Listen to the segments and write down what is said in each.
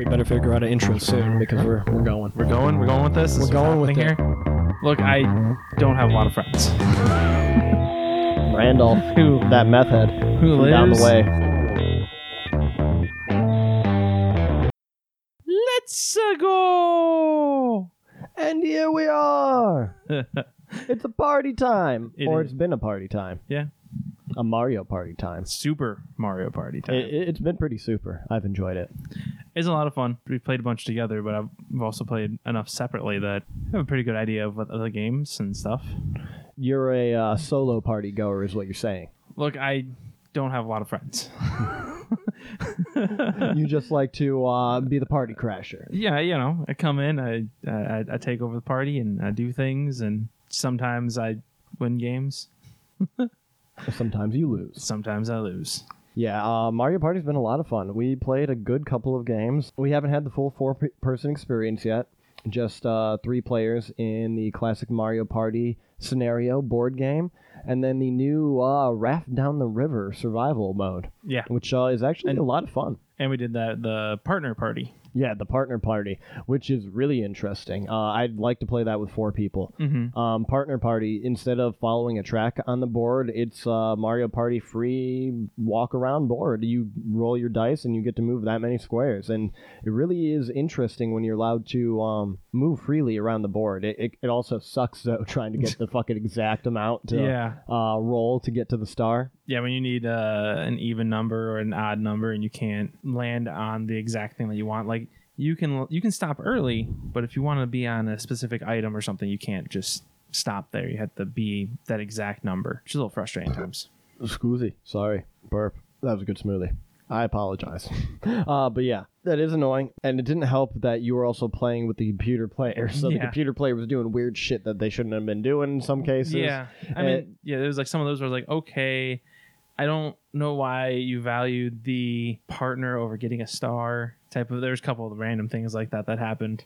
We better figure out an intro soon because we're we're going. We're going. We're going with this. We're going with here. Look, I don't have a lot of friends. Randolph, Who that meth head who lives down the way. Let's uh, go. And here we are. It's a party time, It or is. it's been a party time, yeah, a Mario party time. Super Mario Party time. It, it's been pretty super. I've enjoyed it. It's a lot of fun. We played a bunch together, but I've also played enough separately that I have a pretty good idea of what other games and stuff. You're a uh, solo party goer, is what you're saying. Look, I don't have a lot of friends. you just like to uh, be the party crasher. yeah, you know, I come in, I, I I take over the party, and I do things, and sometimes I win games, Sometimes you lose. sometimes I lose. Yeah, uh, Mario Party's been a lot of fun. We played a good couple of games. We haven't had the full four-person experience yet. Just uh, three players in the classic Mario Party scenario board game, and then the new uh, Raft Down the River survival mode, Yeah, which uh, is actually And- a lot of fun. and we did that the partner party. Yeah, the partner party, which is really interesting. Uh, I'd like to play that with four people. Mm-hmm. Um, partner party, instead of following a track on the board, it's uh, Mario Party free walk around board. You roll your dice and you get to move that many squares. And it really is interesting when you're allowed to um, move freely around the board. It, it, it also sucks, though, trying to get the fucking exact amount to Yeah, uh, roll to get to the star. yeah. When you need uh, an even number or an odd number, and you can't land on the exact thing that you want, like you can you can stop early, but if you want to be on a specific item or something, you can't just stop there. You have to be that exact number. Which is a little frustrating times. Scoozy. Sorry. Burp. That was a good smoothie. I apologize. uh, but yeah, that is annoying. And it didn't help that you were also playing with the computer player. So the Yeah. computer player was doing weird shit that they shouldn't have been doing in some cases. Yeah, I mean, yeah, there was like some of those where I was like, okay, I don't know why you valued the partner over getting a star type of. There's a couple of random things like that that happened.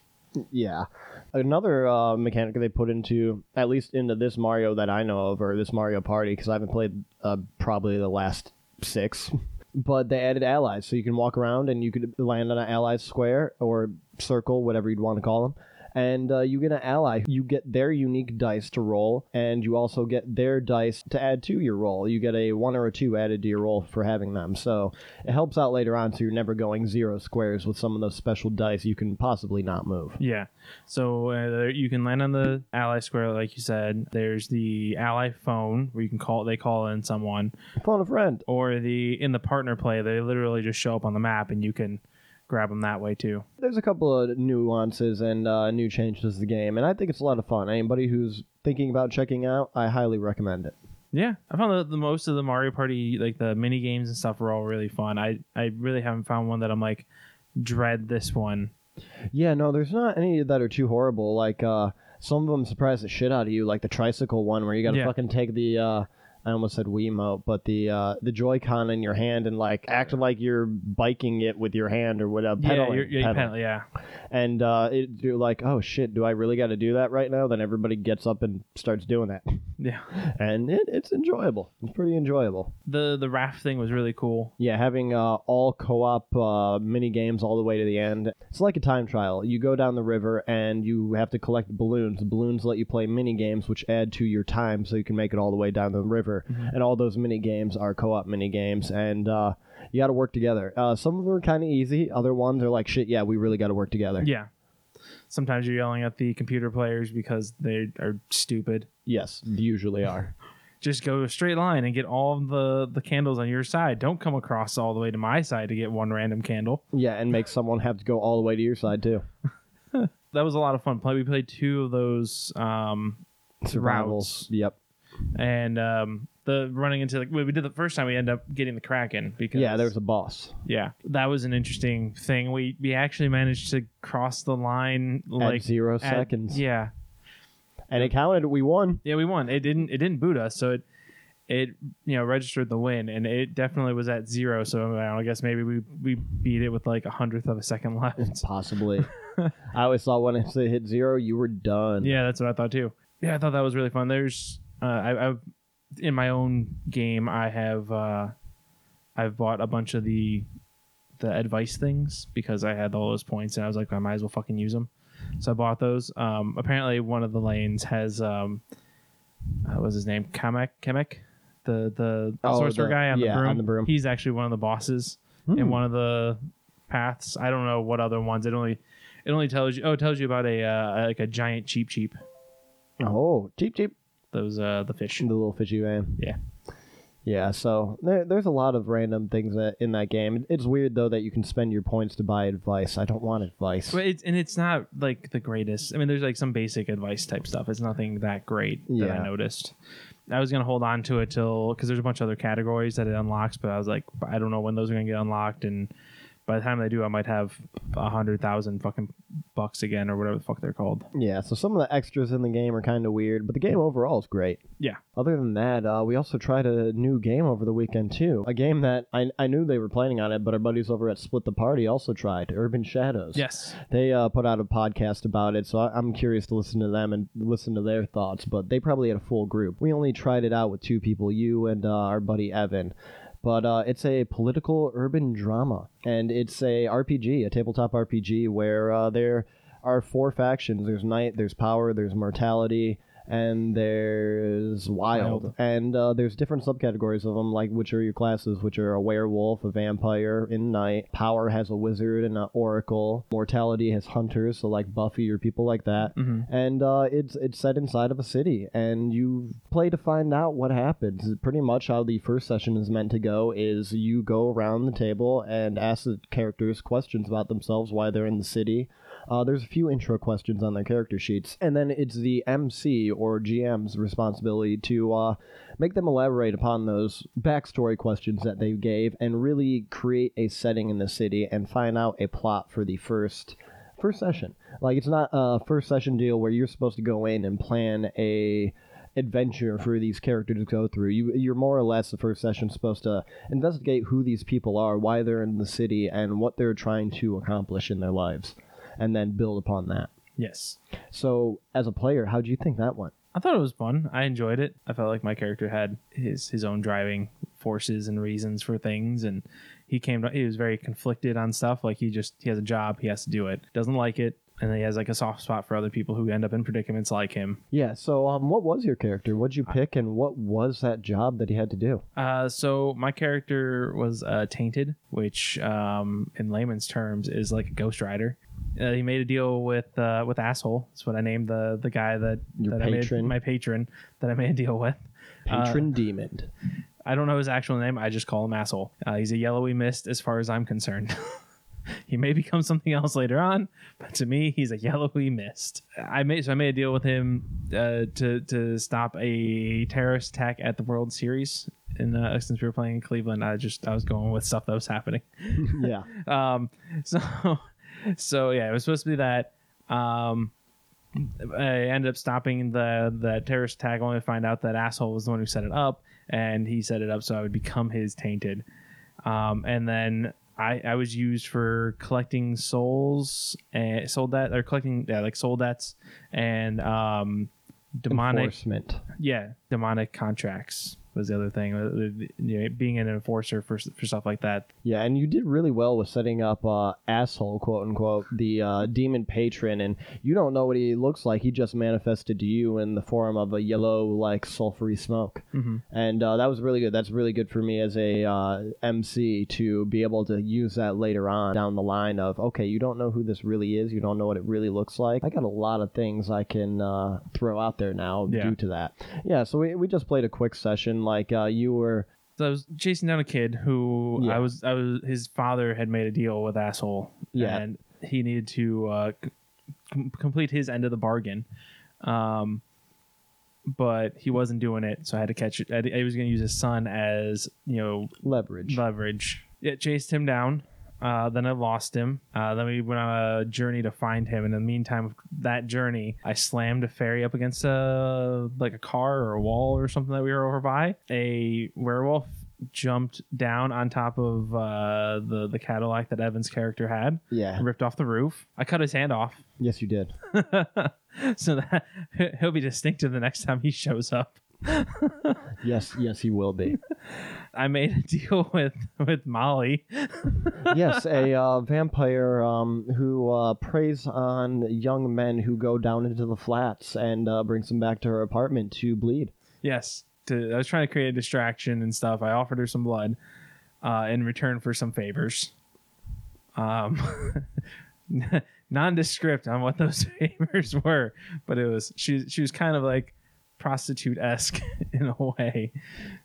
Yeah. Another uh, mechanic they put into, at least into this Mario that I know of, or this Mario Party, because I haven't played uh, probably the last six. But they added allies, so you can walk around and you could land on an allied square or circle, whatever you'd want to call them. And uh, you get an ally. You get their unique dice to roll, and you also get their dice to add to your roll. You get a one or a two added to your roll for having them. So it helps out later on, so you're never going zero squares with some of those special dice you can possibly not move. Yeah, so uh, you can land on the ally square, like you said. There's the ally phone where you can call. They call in someone, Phone a friend. or the in the partner play, they literally just show up on the map and you can grab them that way too. There's a couple of nuances and uh, new changes to the game, and I think it's a lot of fun. Anybody who's thinking about checking out, I highly recommend it. Yeah, I found that the most of the Mario Party, like the mini games and stuff, were all really fun. I I really haven't found one that I'm like dread this one. Yeah, no, there's not any that are too horrible. Like uh, some of them surprise the shit out of you, like the tricycle one where you got to Yeah. fucking take the. Uh, I almost said Wiimote, but the uh, the Joy-Con in your hand and like act like you're biking it with your hand or whatever. yeah, you're, you're pedaling. pedal, yeah, and uh, it, you're like, oh shit, do I really got to do that right now? Then everybody gets up and starts doing that, yeah. and it, it's enjoyable. It's pretty enjoyable. The the raft thing was really cool. Yeah, having uh, all co-op uh, mini games all the way to the end. It's like a time trial. You go down the river and you have to collect balloons. The balloons let you play mini games, which add to your time, so you can make it all the way down the river. And all those mini games are co-op mini games, and uh, you got to work together. Uh, some of them are kind of easy. Other ones are like, shit, yeah, we really got to work together. Yeah. Sometimes you're yelling at the computer players because they are stupid. Yes, usually are. Just go a straight line and get all the the candles on your side. Don't come across all the way to my side to get one random candle. yeah, and make someone have to go all the way to your side too. That was a lot of fun. Play. We played two of those um, Survivals. Yep. and um, the running into like we we did the first time we ended up getting the kraken because Yeah, there was a boss. yeah that was an interesting thing we we actually managed to cross the line like at zero at- seconds. yeah And it counted. We won. yeah we won it didn't it didn't boot us so it it you know registered the win and it definitely was at zero so I, don't know, I guess maybe we we beat it with like a hundredth of a second left Possibly. I always thought when it hit zero, you were done. yeah that's what I thought too yeah I thought that was really fun there's uh, I, I've in my own game I have uh I've bought a bunch of the the advice things because I had all those points and I was like, I might as well fucking use them. So I bought those. Um, apparently, one of the lanes has um, uh, what was his name? Kamek. Kamek, the the Oh, sorcerer the- guy on, yeah, the broom. on the broom. He's actually one of the bosses Hmm. in one of the paths. I don't know what other ones. It only it only tells you. Oh, it tells you about a uh, like a giant Cheep Cheep. Oh, Cheep, Cheep. Those uh the fish. The little fishy man. Yeah. Yeah, so there, there's a lot of random things that, in that game. It's weird though that you can spend your points to buy advice. I don't want advice. But it's and it's not like the greatest. I mean, there's like some basic advice type stuff. It's nothing that great that Yeah. I noticed. I was gonna hold on to it till because there's a bunch of other categories that it unlocks, but I was like, I don't know when those are gonna get unlocked, and by the time they do, I might have a hundred thousand fucking bucks again or whatever the fuck they're called. Yeah, so some of the extras in the game are kind of weird, but the game overall is great. Yeah. Other than that, uh, we also tried a new game over the weekend too. A game that I, I knew they were planning on it, but our buddies over at Split the Party also tried Urban Shadows. Yes. They uh, put out a podcast about it, so I, I'm curious to listen to them and listen to their thoughts. But they probably had a full group. We only tried it out with two people, you and uh, our buddy Evan. But uh, it's a political urban drama, and it's a RPG, a tabletop RPG, where uh, there are four factions. There's night, there's power, there's mortality, and there's wild. Wild. And uh, there's different subcategories of them, like which are your classes, which are a werewolf, a vampire in night. Power has a wizard and an oracle. Mortality has hunters, so like Buffy or people like that. hmm And uh, it's it's set inside of a city, and you play to find out what happens. Pretty much how the first session is meant to go is you go around the table and ask the characters questions about themselves, why they're in the city. Uh, there's a few intro questions on their character sheets, and then it's the MC or GM's responsibility to uh, make them elaborate upon those backstory questions that they gave and really create a setting in the city and find out a plot for the first first session. Like it's not a first session deal where you're supposed to go in and plan a adventure for these characters to go through. You you're more or less the first session supposed to investigate who these people are, why they're in the city, and what they're trying to accomplish in their lives, and then build upon that. Yes. So, as a player, how do you think that went? I thought it was fun. I enjoyed it. I felt like my character had his his own driving forces and reasons for things, and he came. To, he was very conflicted on stuff. Like he just he has a job, he has to do it. Doesn't like it, and he has like a soft spot for other people who end up in predicaments like him. Yeah. So, um, what was your character? What'd you pick, and what was that job that he had to do? Uh, so my character was uh, tainted, which um, in layman's terms is like a ghost rider. Uh, he made a deal with uh, with asshole. That's what I named the the guy that, Your that I made my patron that I made a deal with. Uh, Patron demon. I don't know his actual name. I just call him asshole. Uh, he's a yellowy mist as far as I'm concerned. he may become something else later on, but to me, he's a yellowy mist. I made so I made a deal with him uh, to to stop a terrorist attack at the World Series. And uh, since we were playing in Cleveland, I just I was going with stuff that was happening. yeah. Um, so so yeah, it was supposed to be that. Um, I ended up stopping the the terrorist attack only to find out that asshole was the one who set it up, and he set it up so I would become his tainted. Um, and then I I was used for collecting souls and sold that or collecting yeah like soul debts and um demonic yeah demonic contracts was the other thing uh, you know, being an enforcer for for stuff like that Yeah, and you did really well with setting up uh, asshole, quote unquote, the uh, demon patron, and you don't know what he looks like. He just manifested to you in the form of a yellow, like sulfury smoke, Mhm. and uh, that was really good. That's really good for me as a uh, MC to be able to use that later on down the line. Of okay, you don't know who this really is. You don't know what it really looks like. I got a lot of things I can uh, throw out there now Yeah. due to that. Yeah, so we we just played a quick session. Like uh, you were. So I was chasing down a kid who Yeah. I was I was his father had made a deal with asshole. Yeah. And he needed to uh, c- com- complete his end of the bargain. Um but he wasn't doing it, so I had to catch it. I, I was going to use his son as, you know, Leverage. leverage. It chased him down. Uh, then I lost him. Uh, then we went on a journey to find him. In the meantime, of that journey, I slammed a ferry up against a like a car or a wall or something that we were over by. A werewolf jumped down on top of uh, the the Cadillac that Evan's character had, yeah. ripped off the roof. I cut his hand off, Yes, you did. so that he'll be distinctive the next time he shows up. Yes, yes, he will be. I made a deal with with Molly. yes, a uh, vampire um, who uh, preys on young men who go down into the flats and uh, brings them back to her apartment to bleed. yes, to, I was trying to create a distraction and stuff. I offered her some blood uh, in return for some favors. Um, nondescript on what those favors were, but it was she. She was kind of like prostitute esque in a way.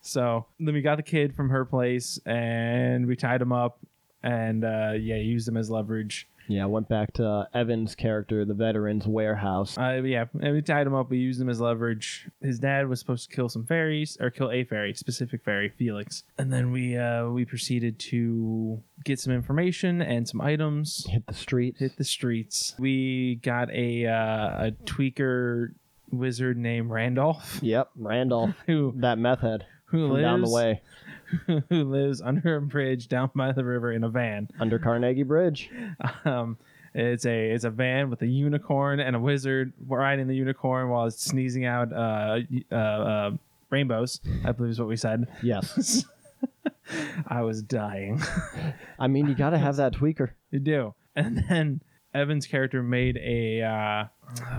So then we got the kid from her place and we tied him up and uh, yeah, used him as leverage. Yeah, I went back to Evan's character, the veteran's warehouse. Uh, yeah, and we tied him up. We used him as leverage. His dad was supposed to kill some fairies, or kill a fairy, specific fairy, Felix. And then we uh, we proceeded to get some information and some items. Hit the street. Hit the streets. We got a uh, a tweaker wizard named Randolph, Yep, Randolph, who that meth head who lives down the way who lives under a bridge down by the river in a van. under Carnegie Bridge. Um, it's a it's a van with a unicorn and a wizard riding the unicorn while it's sneezing out uh, uh, uh, rainbows. I believe is what we said. Yes, I was dying. I mean you got to have that tweaker. you do. And then Evan's character made a uh,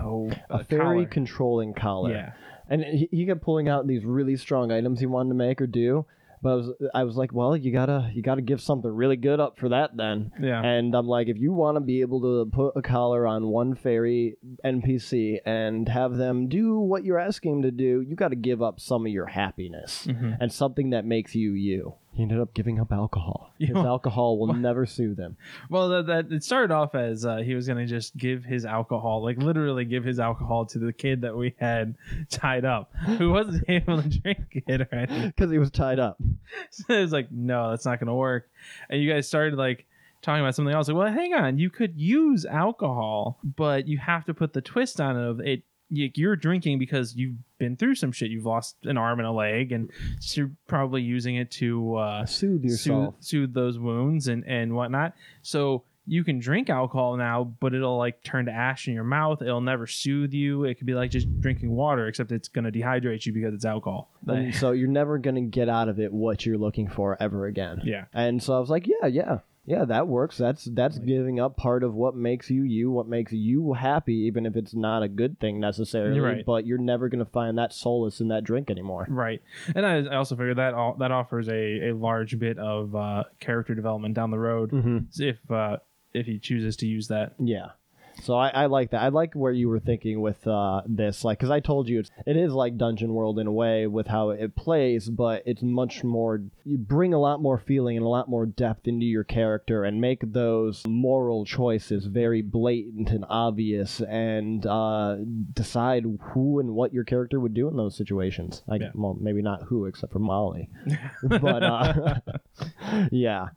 oh, A fairy collar. controlling collar. Yeah. and he, he kept pulling out these really strong items he wanted to make or do. But I was, I was like, well, you gotta, you gotta give something really good up for that then. Yeah. And I'm like, if you want to be able to put a collar on one fairy NPC and have them do what you're asking them to do, you got to give up some of your happiness Mhm. and something that makes you you. He ended up giving up alcohol. His alcohol will never soothe him. Well, that, that it started off as uh, he was gonna just give his alcohol, like literally give his alcohol to the kid that we had tied up, who wasn't able to drink it or anything. Because he was tied up. So it was like, no, that's not gonna work. And you guys started like talking about something else. Like, well, hang on, you could use alcohol, but you have to put the twist on it of it. You- You're drinking because you've been through some shit. You've lost an arm and a leg, and you're probably using it to uh, Soothe soothe, yourself. soothe those wounds and and whatnot. So you can drink alcohol now, but it'll like turn to ash in your mouth. It'll never soothe you. It could be like just drinking water, except it's gonna dehydrate you because it's alcohol. And so you're never gonna get out of it what you're looking for ever again. yeah. And so I was like, yeah, yeah, yeah, that works. That's that's giving up part of what makes you you, what makes you happy, even if it's not a good thing necessarily. Right. But you're never gonna find that solace in that drink anymore. Right, and I, I also figured that all, that offers a, a large bit of uh, character development down the road Mm-hmm. if uh, if he chooses to use that. Yeah. So I, I like that. I like where you were thinking with uh, this, like, because I told you it's, it is like Dungeon World in a way with how it plays, but it's much more. You bring a lot more feeling and a lot more depth into your character and make those moral choices very blatant and obvious, and uh, decide who and what your character would do in those situations. Like, Yeah. well, maybe not who, except for Molly, but uh, yeah.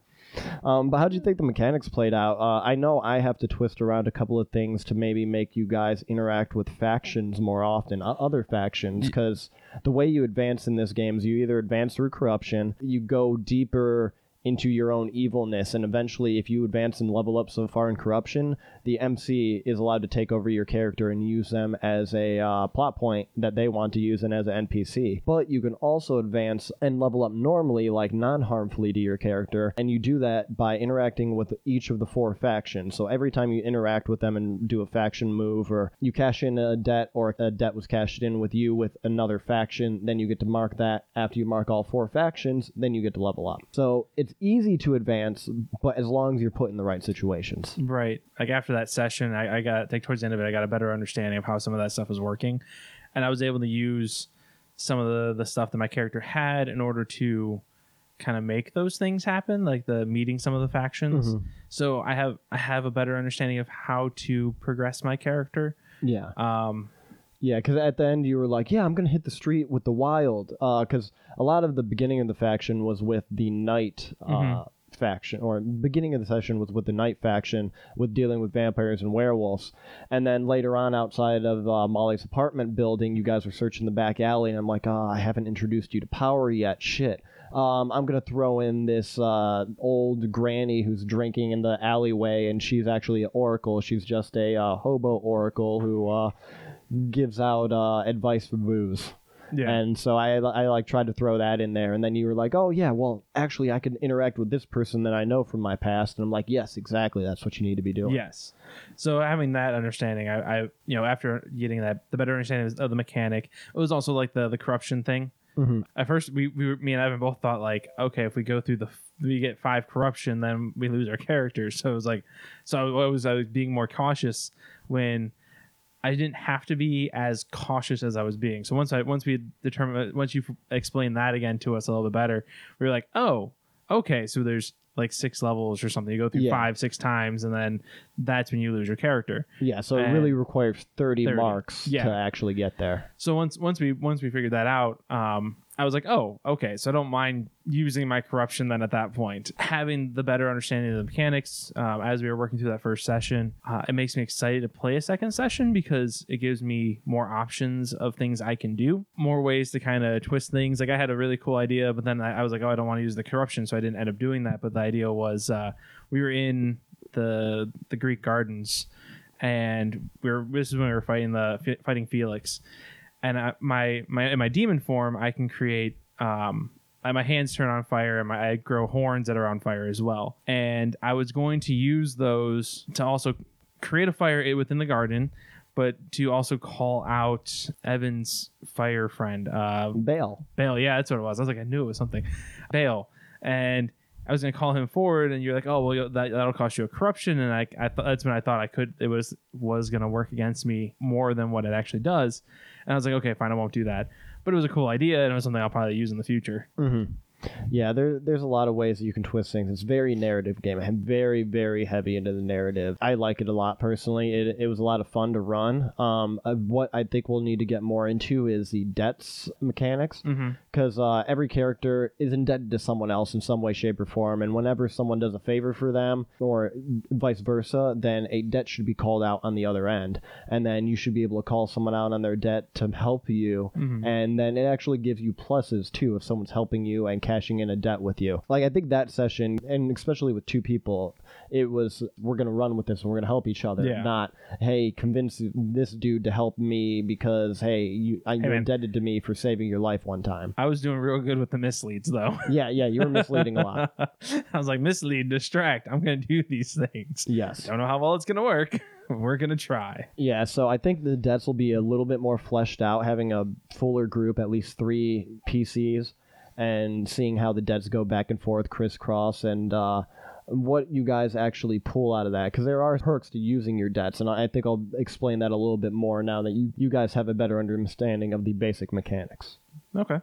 Um, but how do you think the mechanics played out? Uh, I know I have to twist around a couple of things to maybe make you guys interact with factions more often, o- other factions, because the way you advance in this game is you either advance through corruption, you go deeper into your own evilness, and eventually, if you advance and level up so far in corruption, the MC is allowed to take over your character and use them as a uh, plot point that they want to use and as an NPC. But you can also advance and level up normally, like non harmfully to your character, and you do that by interacting with each of the four factions. So every time you interact with them and do a faction move, or you cash in a debt, or a debt was cashed in with you with another faction, then you get to mark that. After you mark all four factions, then you get to level up. So it's easy to advance, but as long as you're put in the right situations. Right. Like after that session, I, I got like towards the end of it, I got a better understanding of how some of that stuff was working, and I was able to use some of the the stuff that my character had in order to kind of make those things happen, like the meeting some of the factions. So I have I have a better understanding of how to progress my character. Yeah. Um, Yeah, because at the end you were like, "Yeah, I'm gonna hit the street with the wild," because a lot of the beginning of the faction was with the night uh, Mhm. faction, or beginning of the session was with the night faction, with dealing with vampires and werewolves, and then later on, outside of uh, Molly's apartment building, you guys were searching the back alley, and I'm like, "Ah, I haven't introduced you to power yet. Shit." Um, I'm gonna throw in this uh, old granny who's drinking in the alleyway, and she's actually an oracle. She's just a uh, hobo oracle who uh, gives out uh, advice for booze. Yeah. And so I, I like tried to throw that in there, and then you were like, "Oh yeah, well actually I can interact with this person that I know from my past," and I'm like, "Yes, exactly. That's what you need to be doing." Yes. So having that understanding, I, I you know after getting that the better understanding of the mechanic, it was also like the the corruption thing. Mhm. At first, we, we were, me and Evan both thought like, okay, if we go through the we get five corruption, then we lose our characters. So it was like, so I was I was being more cautious when I didn't have to be as cautious as I was being. So once I once we determined once you explained that again to us a little bit better, we were like, oh, okay. So there's like six levels or something. You go through Yeah. five, six times, and then that's when you lose your character. Yeah, so it really requires 30, 30, marks yeah. to actually get there. So once once we once we figured that out, um, I was like, oh, okay. So I don't mind using my corruption then at that point. Having the better understanding of the mechanics um, as we were working through that first session, uh, it makes me excited to play a second session because it gives me more options of things I can do, more ways to kind of twist things. Like I had a really cool idea, but then I, I was like, oh, I don't want to use the corruption, so I didn't end up doing that. But the idea was uh, we were in the the Greek gardens, and we were this is when we were fighting the fighting Felix and I, my my in my demon form I can create um my hands turn on fire and my I grow horns that are on fire as well. And I was going to use those to also create a fire within the garden, but to also call out Evan's fire friend, uh, Bail. Bale. Yeah, that's what it was. I was like, I knew it was something, Bale. And I was gonna call him forward, and you're like, oh well, that that'll cost you a corruption, and I, I thought that's when I thought I could it was was gonna work against me more than what it actually does, and I was like, okay, fine, I won't do that. But it was a cool idea, and it was something I'll probably use in the future. hmm Yeah, there, there's a lot of ways that you can twist things. It's very narrative game. I'm very, very heavy into the narrative. I like it a lot personally. It, it was a lot of fun to run. Um, uh, what I think we'll need to get more into is the debts mechanics Mm-hmm. because uh, every character is indebted to someone else in some way, shape, or form. And whenever someone does a favor for them, or vice versa, then a debt should be called out on the other end. And then you should be able to call someone out on their debt to help you. Mhm. And then it actually gives you pluses too if someone's helping you and cashing in a debt with you. Like, I think that session, and especially with two people, it was we're going to run with this and we're going to help each other. Yeah. Not, hey, convince this dude to help me because, hey, you, uh, I, you're man. indebted to me for saving your life one time. I was doing real good with the misleads though. Yeah, yeah, you were misleading a lot. I was like, mislead, distract. I'm gonna do these things. Yes. Don't know how well it's gonna work. We're gonna try. Yeah, so I think the debts will be a little bit more fleshed out, having a fuller group, at least three PCs, and seeing how the debts go back and forth, crisscross, and uh, what you guys actually pull out of that. Because there are perks to using your debts, and I think I'll explain that a little bit more now that you, you guys have a better understanding of the basic mechanics. Okay.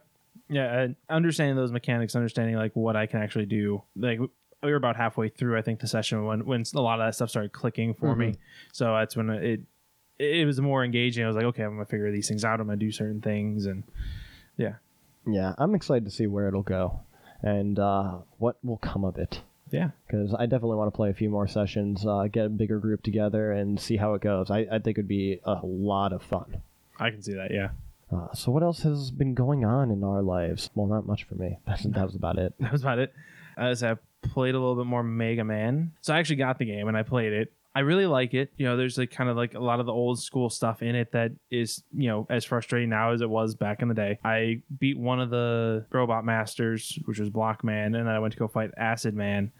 Yeah, understanding those mechanics, understanding like what I can actually do. Like we were about halfway through, I think, the session when when a lot of that stuff started clicking for me. So that's when it it was more engaging. I was like, okay, I'm gonna figure these things out. I'm gonna do certain things, and yeah, Yeah, I'm excited to see where it'll go and uh, what will come of it. yeah, because I definitely want to play a few more sessions, uh, get a bigger group together, and see how it goes. I, I think it'd be a lot of fun. I can see that. Yeah, Uh, so, what else has been going on in our lives? Well, not much for me. That's, that was about it. that was about it. As I played a little bit more Mega Man, so I actually got the game and I played it. I really like it. You know, there's like kind of like a lot of the old school stuff in it that is, you know, as frustrating now as it was back in the day. I beat one of the robot masters, which was Block Man, and then I went to go fight Acid Man,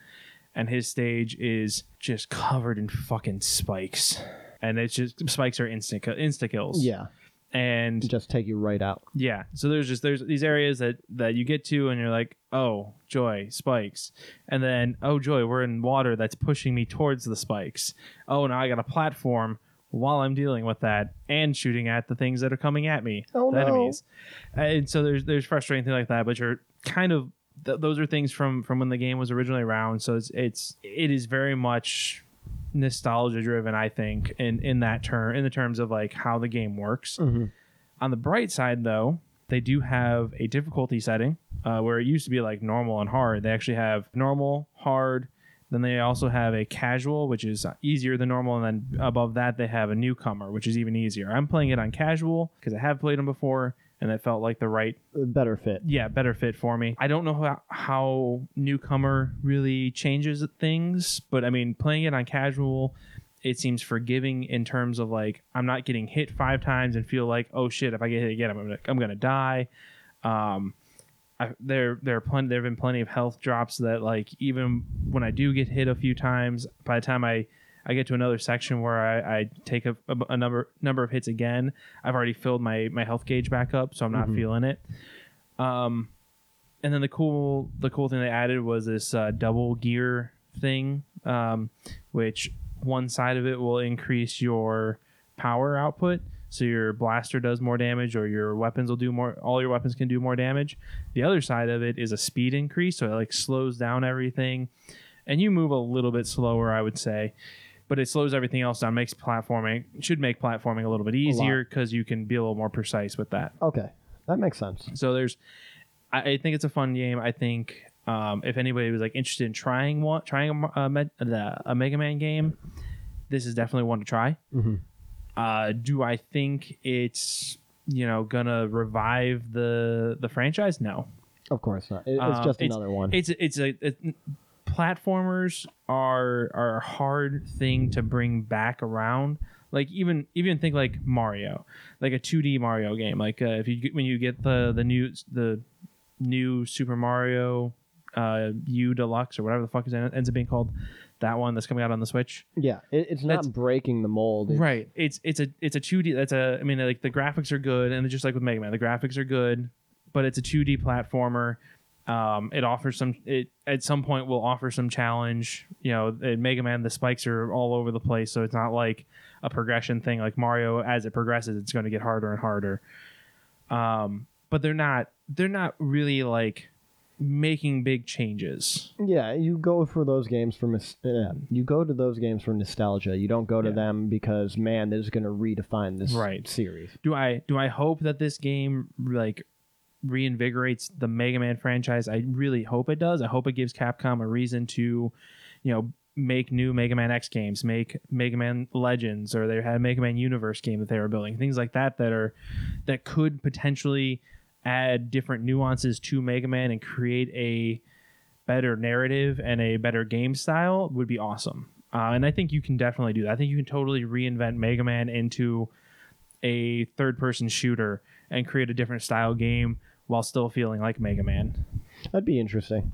and his stage is just covered in fucking spikes. And it's just spikes are instant insta kills. Yeah, And just take you right out. yeah. So there's just there's these areas that that you get to and you're like, "Oh, joy, spikes." And then, "Oh, joy, we're in water that's pushing me towards the spikes." Oh, now I got a platform while I'm dealing with that and shooting at the things that are coming at me, Oh, the no. enemies. And so there's there's frustrating things like that, but you're kind of th- those are things from from when the game was originally around, so it's it's it is very much nostalgia driven, I think, in in that term in the terms of like how the game works. Mhm. On the bright side, though, they do have a difficulty setting uh, where it used to be like normal and hard. They actually have normal, hard. Then they also have a casual, which is easier than normal, and then above that they have a newcomer, which is even easier. I'm playing it on casual because I have played them before, and it felt like the right Better fit. yeah, better fit for me. I don't know how, how newcomer really changes things, but I mean, playing it on casual, it seems forgiving in terms of like I'm not getting hit five times and feel like oh shit if I get hit again I'm gonna I'm gonna die. Um, I, there there are plenty there have been plenty of health drops that like even when I do get hit a few times by the time I I get to another section where I, I take a, a, a number number of hits again I've already filled my my health gauge back up so I'm not Mhm. feeling it. Um, and then the cool the cool thing they added was this uh, double gear thing, um, which one side of it will increase your power output, so your blaster does more damage, or your weapons will do more. All your weapons can do more damage. The other side of it is a speed increase, so it like slows down everything, and you move a little bit slower, I would say. But it slows everything else down, makes platforming should make platforming a little bit easier because you can be a little more precise with that. Okay, that makes sense. So there's, I, I think it's a fun game. I think um, if anybody was like interested in trying one, trying a, a, Med- a Mega Man game, this is definitely one to try. Mhm. Uh, do I think it's you know gonna revive the the franchise? No, Of course not. It- it's Um, just it's- another one. it's it's a it, platformers are are a hard thing to bring back around. Like even even think like Mario, like a 2D Mario game. Like uh, if you when you get the the new the new Super Mario uh U Deluxe or whatever the fuck is it ends up being called, that one that's coming out on the Switch. yeah, it, it's not that's- breaking the mold. It's- Right. It's it's a it's a 2D that's a I mean like the graphics are good and just like with Mega Man, the graphics are good, but it's a 2D platformer. Um, it offers some it at some point will offer some challenge. You know, in Mega Man the spikes are all over the place, so it's not like a progression thing like Mario as it progresses it's going to get harder and harder. Um, but they're not they're not really like making big changes. Yeah, you go for those games for mis- yeah, you go to those games for nostalgia. You don't go to Yeah. them because man, this is going to redefine this Right. series. do I do I hope that this game like reinvigorates the Mega Man franchise? I really hope it does. I hope it gives Capcom a reason to, you know, make new Mega Man X games, make Mega Man Legends, or they had a Mega Man Universe game that they were building, things like that that are that could potentially add different nuances to Mega Man and create a better narrative and a better game style would be awesome. Uh, and I think you can definitely do that. I think you can totally reinvent Mega Man into a third person shooter and create a different style game while still feeling like Mega Man. That'd be interesting.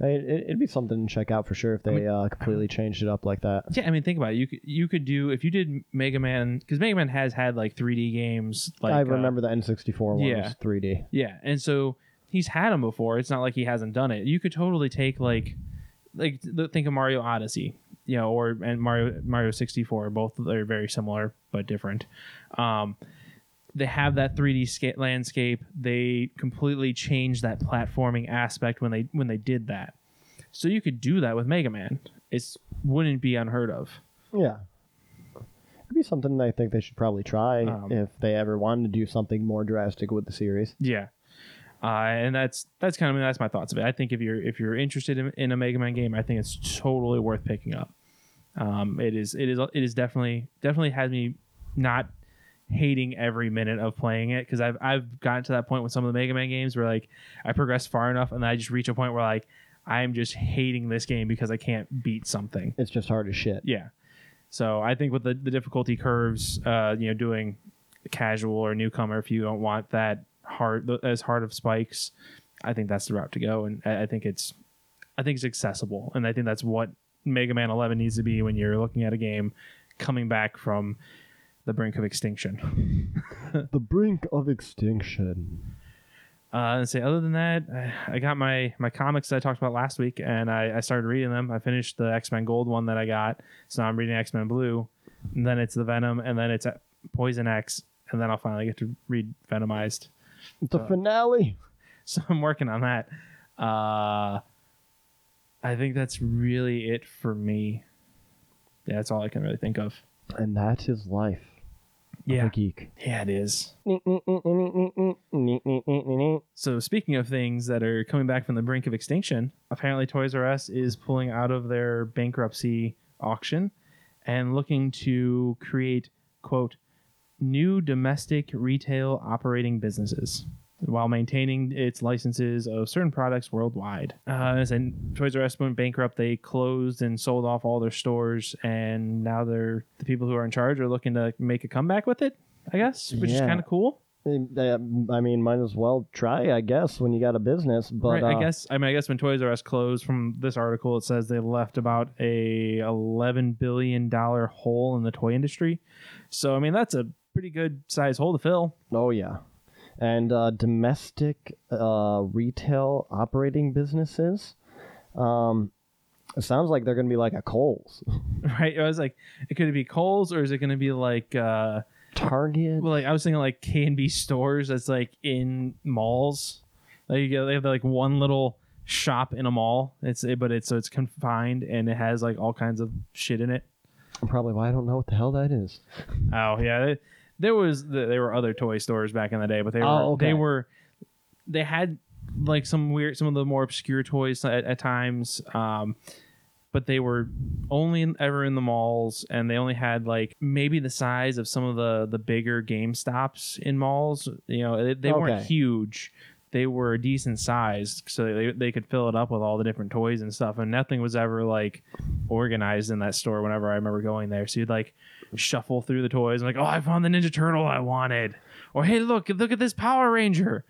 I- It, it'd be something to check out for sure if they uh, completely changed it up like that. Yeah, I mean, think about it. You could you could do if you did Mega Man because Mega Man has had like 3D games. Like I uh, remember the N64 one yeah. was 3D. yeah, and so he's had them before. It's not like he hasn't done it. You could totally take like like think of Mario Odyssey, you know, or and Mario Mario 64. Both are very similar but different. Um, they have that 3D sca- landscape. They completely changed that platforming aspect when they when they did that. So you could do that with Mega Man. It wouldn't be unheard of. Yeah. It'd be something I think they should probably try Um, if they ever wanted to do something more drastic with the series. Yeah. Uh, and that's that's kind of that's my thoughts of it. I think if you're if you're interested in, in a Mega Man game, I think it's totally worth picking up. Um, it is it is it is definitely definitely has me not hating every minute of playing it because I've I've gotten to that point with some of the Mega Man games where like I progress far enough and then I just reach a point where like I'm just hating this game because I can't beat something. It's just hard as shit. Yeah. So I think with the, the difficulty curves, uh, you know, doing casual or newcomer, if you don't want that hard as hard of spikes, I think that's the route to go. And I, I think it's, I think it's accessible, and I think that's what Mega Man 11 needs to be when you're looking at a game coming back from the brink of extinction. The brink of extinction. Uh, and say other than that, I- I got my my comics that I talked about last week, and I, I started reading them. I finished the X Men Gold one that I got, so now I'm reading X Men Blue, and then it's the Venom, and then it's Poison X, and then I'll finally get to read Venomized. The finale. So I'm working on that. Uh, I think that's really it for me. Yeah, that's all I can really think of. And that is life Yeah, a geek. yeah, it is. So speaking of things that are coming back from the brink of extinction, apparently Toys R Us is pulling out of their bankruptcy auction and looking to create quote new domestic retail operating businesses. While maintaining its licenses of certain products worldwide. Uh, as in Toys R Us went bankrupt, they closed and sold off all their stores, and now they're the people who are in charge are looking to make a comeback with it. I guess, which is kind of cool. Uh, I mean, might as well try, I guess, when you got a business. But right, uh, I guess. I mean, I guess when Toys R Us closed, from this article, it says they left about a eleven billion dollar hole in the toy industry. So, I mean, that's a pretty good size hole to fill. Oh yeah, and uh, domestic uh, retail operating businesses. Um, it sounds like they're going to be like a Kohl's, Right? I was like, it could be Kohl's, or is it going to be like? uh Target. Well, like I was thinking like K and B stores that's like in malls. Like you they have like one little shop in a mall. It's but it's so it's confined and it has like all kinds of shit in it. Probably why I don't know what the hell that is. Oh yeah, there was there were other toy stores back in the day, but they were Oh, okay. they were they had like some weird some of the more obscure toys at, at times. Um, but they were only in, ever in the malls, and they only had like maybe the size of some of the the bigger Game Stops in malls. You know, they, they weren't Okay. huge. They were a decent size, so they they could fill it up with all the different toys and stuff. And nothing was ever like organized in that store. Whenever I remember going there, so you'd like shuffle through the toys, and like, oh, I found the Ninja Turtle I wanted, or hey, look, look at this Power Ranger.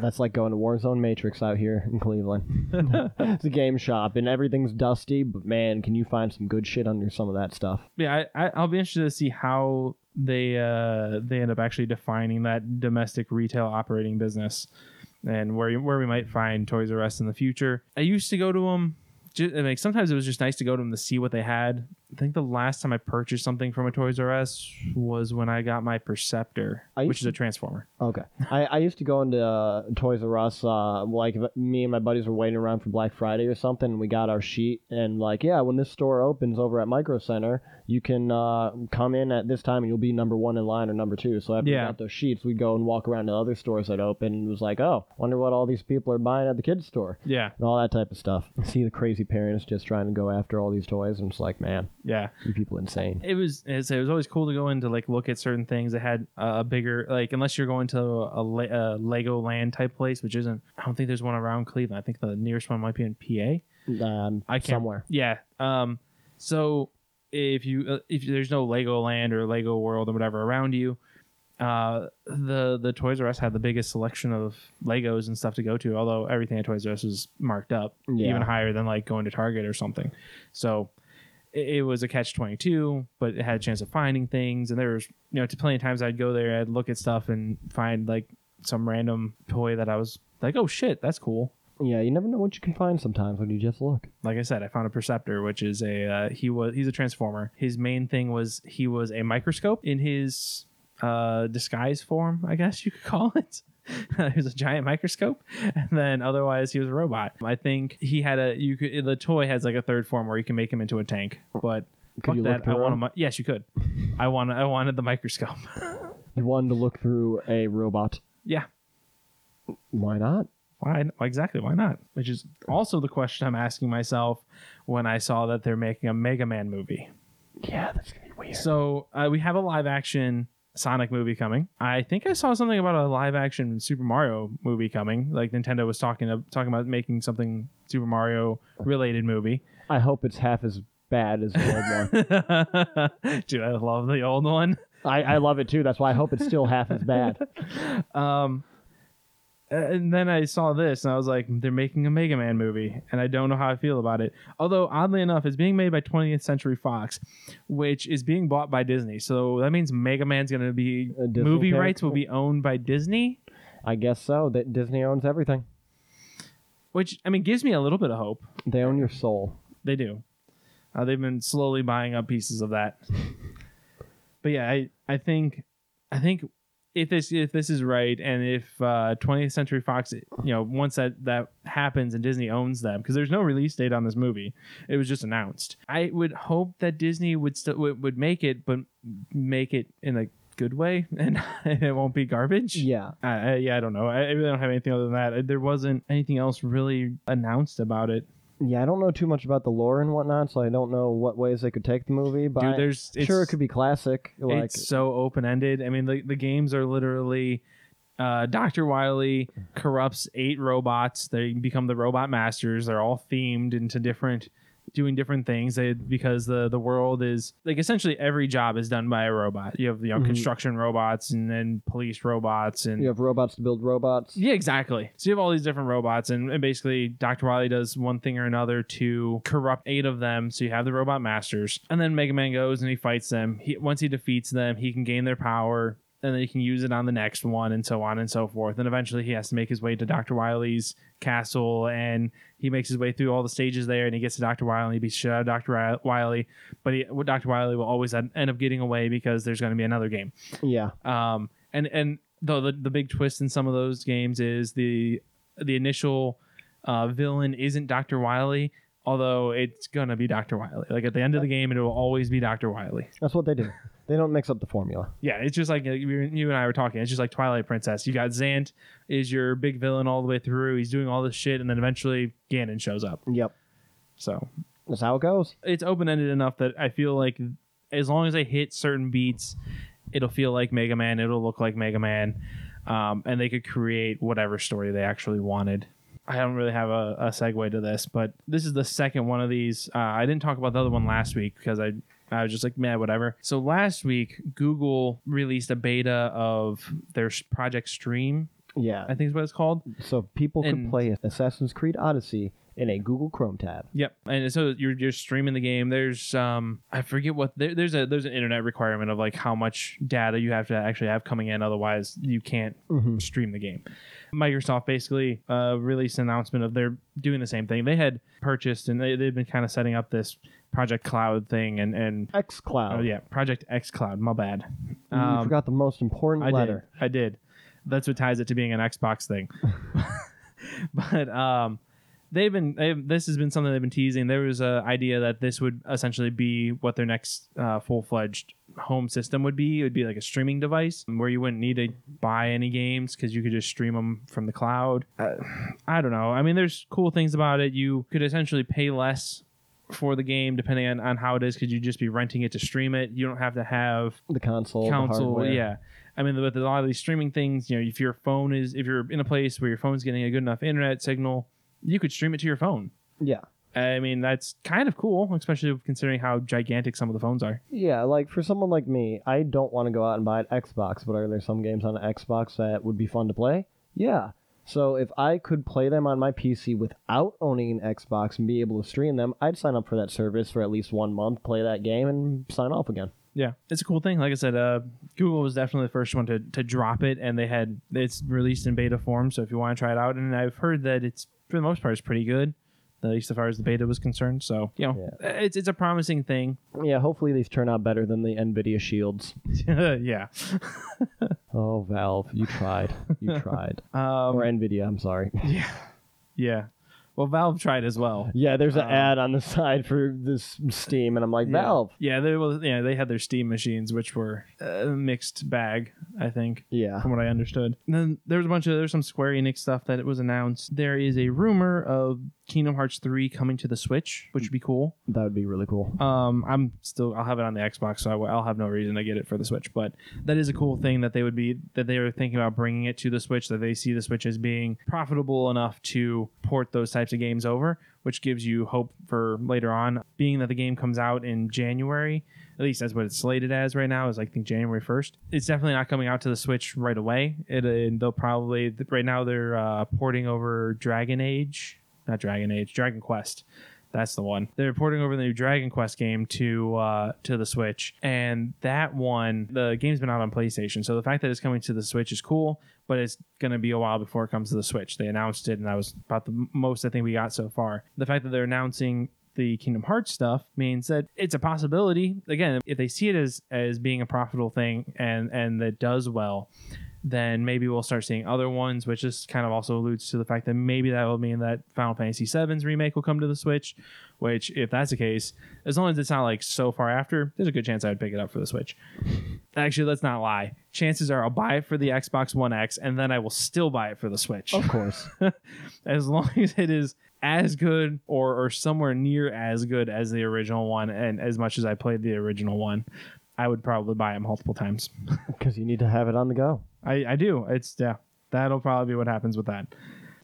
That's like going to Warzone Matrix out here in Cleveland. it's a game shop and everything's dusty, but man, can you find some good shit under some of that stuff? yeah, I, I I'll be interested to see how they uh they end up actually defining that domestic retail operating business and where where we might find Toys R Us in the future. I used to go to them. Just, mean, sometimes it was just nice to go to them to see what they had. I think the last time I purchased something from a Toys R Us was when I got my Perceptor, I which is a transformer. Okay. I, I used to go into uh, Toys R Us, uh, like me and my buddies were waiting around for Black Friday or something, and we got our sheet, and like, yeah, when this store opens over at Micro Center, you can uh, come in at this time and you'll be number one in line or number two. So after Yeah. we got those sheets, we'd go and walk around to other stores that open, and it was like, oh, wonder what all these people are buying at the kids' store. Yeah, And all that type of stuff. See the crazy parents just trying to go after all these toys, and it's like, man, yeah. people insane. it was it was always cool to go in to like look at certain things that had a bigger like unless you're going to a, Le- a Lego Land type place, which isn't. I don't think there's one around Cleveland. I think the nearest one might be in PA. Um, I can't somewhere. Yeah. Um. So if you uh, if there's no Lego Land or Lego World or whatever around you, uh, the the Toys R Us had the biggest selection of Legos and stuff to go to. Although everything at Toys R Us was marked up Yeah. even higher than like going to Target or something. So it, it was a catch twenty two, but it had a chance of finding things. And there was you know to plenty of times I'd go there, I'd look at stuff and find like some random toy that I was like, oh shit, that's cool. Yeah, you never know what you can find sometimes when you just look. like I said, I found a Perceptor, which is a uh, he was he's a transformer. His main thing was he was a microscope in his uh, disguise form, I guess you could call it. he was a giant microscope, and then otherwise he was a robot. I think he had a you could the toy has like a third form where you can make him into a tank, but. Could fuck you that. look through I want a him? mi- yes, you could. I want I wanted the microscope. You wanted to look through a robot. yeah, Why not? Why exactly? Why not? Which is also the question I'm asking myself when I saw that they're making a Mega Man movie. Yeah, that's gonna be weird. So uh, we have a live action Sonic movie coming. I think I saw something about a live action Super Mario movie coming. Like Nintendo was talking talking about making something Super Mario related movie. I hope it's half as bad as the old one. Dude, I love the old one. I, I love it too. That's why I hope it's still half as bad. Um, and then I saw this and I was like, they're making a Mega Man movie, and I don't know how I feel about it. Although oddly enough, it's being made by 20th Century Fox, which is being bought by Disney. So that means Mega Man's going to be movie character? rights will be owned by Disney, I guess so. That Disney owns everything. which I mean gives me a little bit of hope. They own your soul. They do. Uh, they've been slowly buying up pieces of that. but yeah, I I think I think if this if this is right and if uh, 20th Century Fox, you know, once that that happens and Disney owns them because there's no release date on this movie, it was just announced. I would hope that Disney would still would, would make it, but make it in a good way and it won't be garbage. Yeah. I, I, yeah, I don't know. I, I really don't have anything other than that. There wasn't anything else really announced about it. Yeah, I don't know too much about the lore and whatnot, so I don't know what ways they could take the movie. But Dude, I- there's it's, sure it could be classic. Like it's so open ended. I mean, the the games are literally uh, Dr. Wily corrupts eight robots. They become the robot masters. They're all themed into different, doing different things. They, because the the world is like essentially every job is done by a robot. You have you know Mhm. construction robots and then police robots and You have robots to build robots. yeah, exactly. So you have all these different robots, and, and basically Dr. Wily does one thing or another to corrupt eight of them. So you have the robot masters, and then Mega Man goes and he fights them. He, once he defeats them, he can gain their power, and then he can use it on the next one, and so on and so forth. And eventually, he has to make his way to Dr. Wily's castle, and he makes his way through all the stages there, and he gets to Dr. Wily, and he beats the shit out of Dr. Wi- Wily. But he, Dr. Wily will always end up getting away because there's going to be another game. Yeah. Um, and and though the, the big twist in some of those games is the the initial uh, villain isn't Doctor Wily, although it's gonna be Doctor Wily. Like at the end of the game, it will always be Doctor Wily. That's what they do. They don't mix up the formula. Yeah, it's just like uh, you you and I were talking. It's just like Twilight Princess. You got Zant is your big villain all the way through. He's doing all this shit, and then eventually Ganon shows up. Yep. So That's how it goes. it's open ended enough that I feel like as long as I hit certain beats, it'll feel like Mega Man. It'll look like Mega Man, um, and they could create whatever story they actually wanted. I don't really have a, a segue to this, but this is the second one of these. Uh, I didn't talk about the other one last week because I I was just like, man, whatever. So last week, Google released a beta of their Project Stream. Yeah. I think is what it's called. So people could And- play Assassin's Creed Odyssey in a Google Chrome tab. Yep, and so you're you're streaming the game. There's um I forget what there, there's a there's an internet requirement of like how much data you have to actually have coming in, otherwise you can't Mm-hmm. stream the game. Microsoft basically uh, released an announcement of they're doing the same thing. They had purchased and they they've been kind of setting up this Project Cloud thing and and X Cloud. oh yeah Project X Cloud. My bad. You Um, forgot the most important I letter. did. I did. That's what ties it to being an Xbox thing. but um, they've been they've, this has been something they've been teasing. There was a idea that this would essentially be what their next uh, full fledged home system would be. It would be like a streaming device where you wouldn't need to buy any games because you could just stream them from the cloud. Uh, I don't know. I mean, there's cool things about it. You could essentially pay less for the game depending on, on how it is because you just be renting it to stream it. You don't have to have The console. console hardware. yeah i mean with a lot of these streaming things you know if your phone is if you're in a place where your phone's getting a good enough internet signal you could stream it to your phone Yeah. i mean that's kind of cool especially considering how gigantic some of the phones are Yeah, like for someone like me, I don't want to go out and buy an Xbox, but are there some games on an Xbox that would be fun to play? Yeah. So if I could play them on my PC without owning an Xbox and be able to stream them, I'd sign up for that service for at least one month, play that game, and sign off again. yeah it's a cool thing like i said uh, google was definitely the first one to, to drop it and they had it's released in beta form so if you want to try it out and i've heard that it's for the most part it's pretty good at least as far as the beta was concerned so you know it's, it's a promising thing Yeah, hopefully these turn out better than the Nvidia shields. yeah Oh, Valve, you tried. You tried. um, or Nvidia, I'm sorry. Yeah. Yeah. Well, Valve tried as well. Yeah, there's an Um, ad on the side for this Steam, and I'm like, Valve. Yeah, they was yeah, they had their Steam machines which were a mixed bag, I think, Yeah. from what I understood. And then there was a bunch of there's some Square Enix stuff that was announced. There is a rumor of Kingdom Hearts 3 coming to the Switch, which would be cool. That would be really cool. Um, I'm still I'll have it on the Xbox, so I, will- have no reason to get it for the Switch. But that is a cool thing that they would be that they were thinking about bringing it to the Switch. That they see the Switch as being profitable enough to port those types of games over, which gives you hope for later on. Being that the game comes out in January, at least that's what it's slated as right now. Is I think January first. It's definitely not coming out to the Switch right away. It uh, they'll probably right now they're uh, porting over Dragon Age, not Dragon Age, Dragon Quest. That's the one. They're porting over the new Dragon Quest game to uh, to the Switch, and that one, the game's been out on PlayStation. So the fact that it's coming to the Switch is cool, but it's to be a while before it comes to the Switch. They announced it, and that was about the most I think we got so far. The fact that they're announcing the Kingdom Hearts stuff means that it's a possibility. Again, if they see it as as being a profitable thing and and that does well, then maybe we'll start seeing other ones, which just kind of also alludes to the fact that maybe that will mean that Final Fantasy VII's remake will come to the Switch. Which, if that's the case, as long as it's not like so far after, there's a good chance I would pick it up for the Switch. Actually, let's not lie. Chances are I'll buy it for the Xbox One X, and then I will still buy it for the Switch Of course. as long as it is as good or, or somewhere near as good as the original one and as much as i played the original one i would probably buy it multiple times Because you need to have it on the go. I, I do it's yeah That'll probably be what happens with that.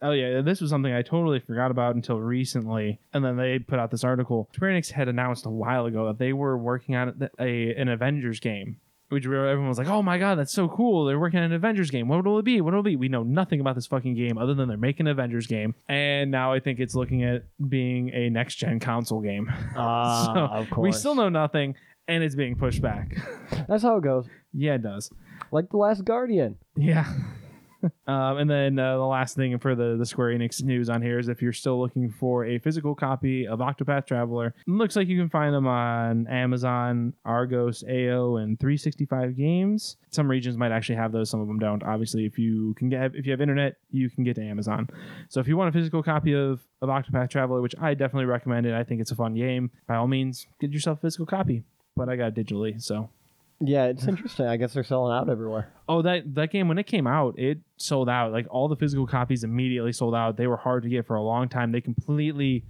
Oh yeah, this was something I totally forgot about until recently, and then they put out this article. Square Enix had announced a while ago that they were working on a, an Avengers game, which everyone was like, "Oh my god, that's so cool! They're working on an Avengers game. What will it be? What will it be?" We know nothing about this fucking game other than they're making an Avengers game, and now I think it's looking at being a next gen console game. Ah, So, of course. We still know nothing, and it's being pushed back. That's how it goes. yeah, it does. Like the Last Guardian. Yeah. um, and then uh, the last thing for the, the Square Enix news on here is if you're still looking for a physical copy of Octopath Traveler, looks like you can find them on Amazon, Argos, AO, and 365 Games. Some regions might actually have those, some of them don't. Obviously, if you can get if you have internet, you can get to Amazon. So if you want a physical copy of, of Octopath Traveler, which I definitely recommend it, I think it's a fun game. By all means, get yourself a physical copy. But I got it digitally, so Yeah, it's interesting. I guess they're selling out everywhere. Oh, that that game when it came out, it sold out. Like all the physical copies immediately sold out. They were hard to get for a long time. They completely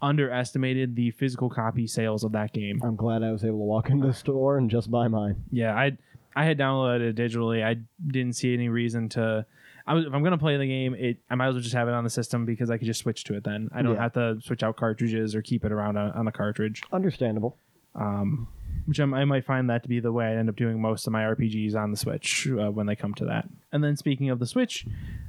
underestimated the physical copy sales of that game. I'm glad I was able to walk into the store and just buy mine. Yeah, I I had downloaded it digitally. I didn't see any reason to. I was, if I'm gonna play the game, it I might as well just have it on the system because I could just switch to it. Then I don't Yeah. have to switch out cartridges or keep it around on, on a cartridge. Understandable. Um, which I'm, I might find that to be the way I end up doing most of my RPGs on the Switch uh, when they come to that. And then speaking of the Switch,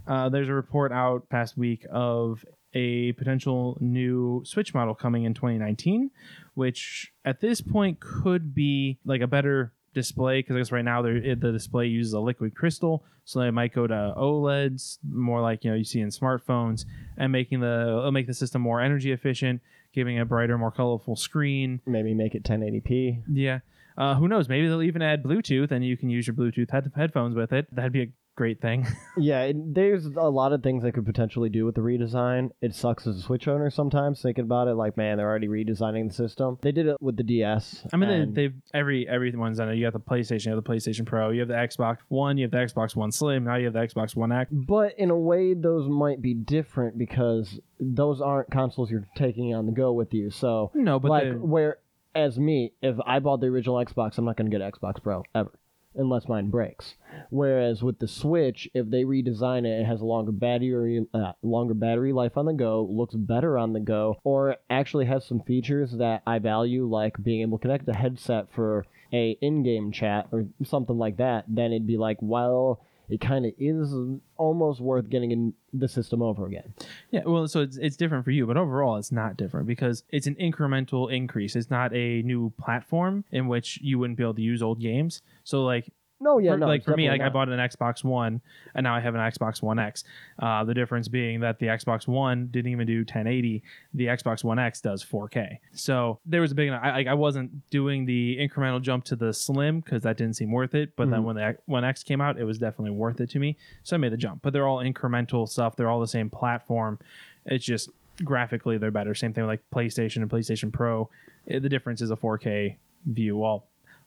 uh, there's a report out past week of a potential new Switch model coming in 2019, which at this point could be like a better display because I guess right now the display uses a liquid crystal, so they might go to OLEDs, more like you know you see in smartphones, and making the it'll make the system more energy efficient, giving a brighter, more colorful screen. Maybe make it 1080p. Yeah. Uh, who knows? Maybe they'll even add Bluetooth, and you can use your Bluetooth head- headphones with it. That'd be a great thing. Yeah, it, there's a lot of things they could potentially do with the redesign. It sucks as a Switch owner sometimes thinking about it. Like, man, they're already redesigning the system. They did it with the DS. I mean, they, they've every everyone's done it. You got the PlayStation, you have the PlayStation Pro, you have the Xbox One, you have the Xbox One Slim, now you have the Xbox One X. But in a way, those might be different because those aren't consoles you're taking on the go with you. So, No, but like, where as me, if I bought the original Xbox, I'm not going to get Xbox Pro ever, unless mine breaks. Whereas with the Switch, if they redesign it, it has a longer battery, uh, longer battery life on the go, looks better on the go, or actually has some features that I value, like being able to connect a headset for a in-game chat or something like that. Then it'd be like, well. It kind of is almost worth getting in the system over again. Yeah, well, so it's, it's different for you, but overall, it's not different because it's an incremental increase. It's not a new platform in which you wouldn't be able to use old games. So, like, No, yeah, for, no. like for me, like definitely I bought an Xbox One, and now I have an Xbox One X. Uh, the difference being that the Xbox One didn't even do 1080. The Xbox One X does 4K. So there was a big. I, I- I wasn't doing the incremental jump to the Slim because that didn't seem worth it. But then Mhm. when the One X came out, it was definitely worth it to me. So I made the jump. But they're all incremental stuff. They're all the same platform. It's just graphically they're better. Same thing with like PlayStation and PlayStation Pro. Eh, the difference is a 4K view. Well,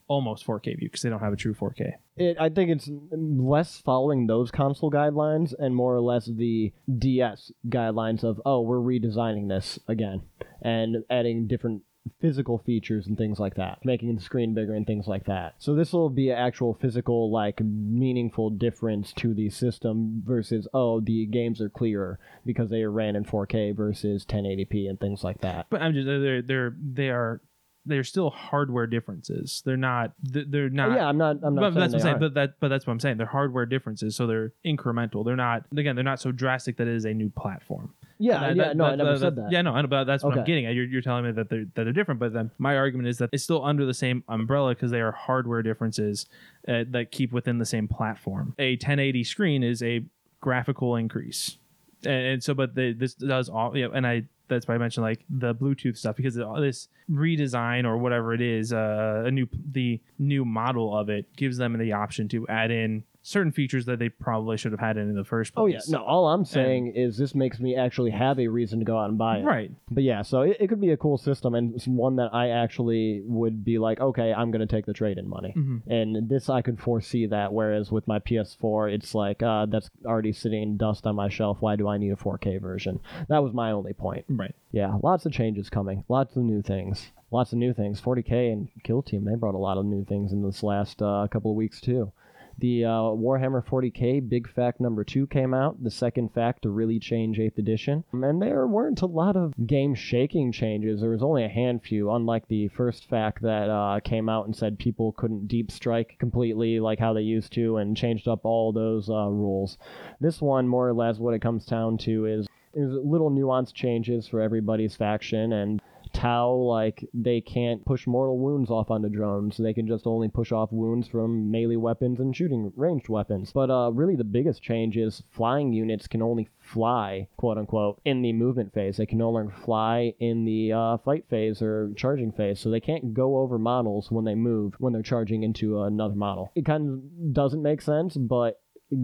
almost 4K view because they don't have a true 4K. It, I think it's less following those console guidelines and more or less the DS guidelines of oh we're redesigning this again and adding different physical features and things like that, making the screen bigger and things like that. So this will be an actual physical like meaningful difference to the system versus oh the games are clearer because they are ran in 4K versus 1080p and things like that. But I'm just they're they're they are they're still hardware differences. They're not they're not. yeah, I'm not. I'm not. but that's what I'm saying. But that but that's what I'm saying. They're hardware differences, so they're incremental. They're not again. They're not so drastic that it is a new platform. yeah, That- yeah. that- no, I that- never that- said that. Yeah, no, I know, but that's what I'm getting at. You're, you're telling me that they're that they're different, but then my argument is that it's still under the same umbrella because they are hardware differences uh, that keep within the same platform. A 1080 screen is a graphical increase, and, and so but this does all. Yeah, and I that's why I mentioned like the Bluetooth stuff because all this redesign or whatever it is, uh, a new the new model of it gives them the option to add in certain features that they probably should have had in, in the first place. Oh yeah, no. All I'm saying is this makes me actually have a reason to go out and buy it. Right. But yeah, so it, it could be a cool system and one that I actually would be like, okay, I'm gonna take the trade-in money. Mhm. And this I could foresee that. Whereas with my PS4, it's like uh, that's already sitting in dust on my shelf. Why do I need a 4K version? That was my only point. Right. Yeah, lots of changes coming. Lots of new things. Lots of new things. 40K and Kill Team they brought a lot of new things in this last uh, couple of weeks too. The uh, Warhammer 40k Big FAQ number two came out, the second FAQ to really change 8th edition. And there weren't a lot of game shaking changes. There was only a handful, unlike the first FAQ that uh, came out and said people couldn't deep strike completely like how they used to and changed up all those uh, rules. This one, more or less, what it comes down to is there's little nuance changes for everybody's faction and Tau, like, they can't push mortal wounds off onto drones. They can just only push off wounds from melee weapons and shooting ranged weapons. But uh, really, the biggest change is flying units can only fly, quote unquote, in the movement phase. They can no longer fly in the uh, fight phase or charging phase. So they can't go over models when they move when they're charging into another model. It kind of doesn't make sense, but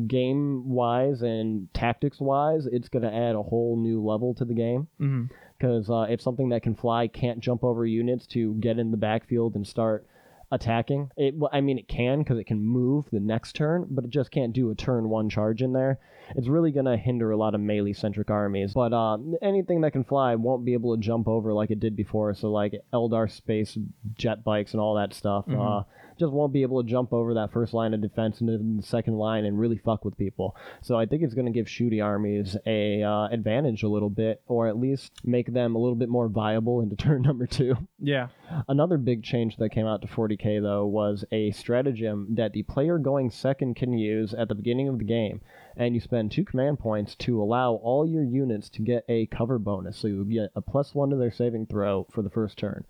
game wise and tactics wise, it's going to add a whole new level to the game hmm because uh, if something that can fly can't jump over units to get in the backfield and start attacking, it well, I mean it can because it can move the next turn, but it just can't do a turn one charge in there. It's really gonna hinder a lot of melee centric armies. But uh, anything that can fly won't be able to jump over like it did before. So like Eldar space jet bikes and all that stuff. Mhm. Uh, just won't be able to jump over that first line of defense into the second line and really fuck with people. So I think it's going to give shooty armies a uh, advantage a little bit, or at least make them a little bit more viable into turn number two. Yeah. Another big change that came out to 40k though was a stratagem that the player going second can use at the beginning of the game, and you spend two command points to allow all your units to get a cover bonus. So you get a plus one to their saving throw for the first turn.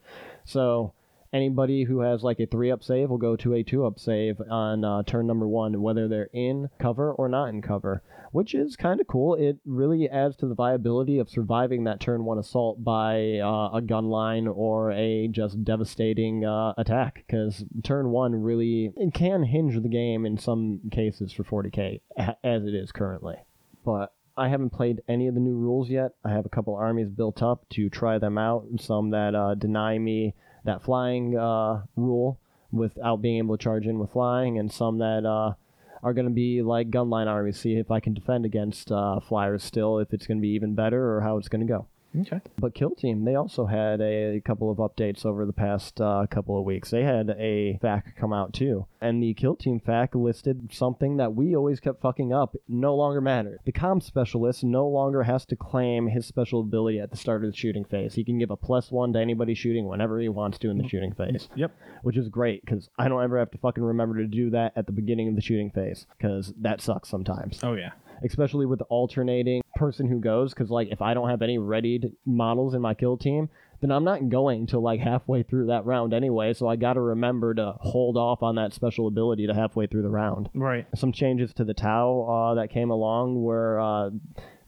So anybody who has like a three up save will go to a two up save on uh, turn number one, whether they're in cover or not in cover, which is kind of cool. It really adds to the viability of surviving that turn one assault by uh, a gun line or a just devastating uh, attack, because turn one really it can hinge the game in some cases for 40k as it is currently. But I haven't played any of the new rules yet. I have a couple armies built up to try them out. Some that uh, deny me that flying uh, rule without being able to charge in with flying, and some that uh, are going to be like gunline armies. See if I can defend against uh, flyers still, if it's going to be even better, or how it's going to go. Okay. But Kill Team, they also had a couple of updates over the past uh, couple of weeks. They had a FAQ come out too. And the Kill Team FAQ listed something that we always kept fucking up. No longer matters. The comm specialist no longer has to claim his special ability at the start of the shooting phase. He can give a plus one to anybody shooting whenever he wants to in the shooting phase Yep. which is great because I don't ever have to fucking remember to do that at the beginning of the shooting phase because that sucks sometimes, Oh yeah. Especially with the alternating person who goes. Because like if I don't have any readied models in my kill team, then I'm not going to like halfway through that round anyway. So I got to remember to hold off on that special ability to halfway through the round Right. some changes to the Tau uh, that came along where uh,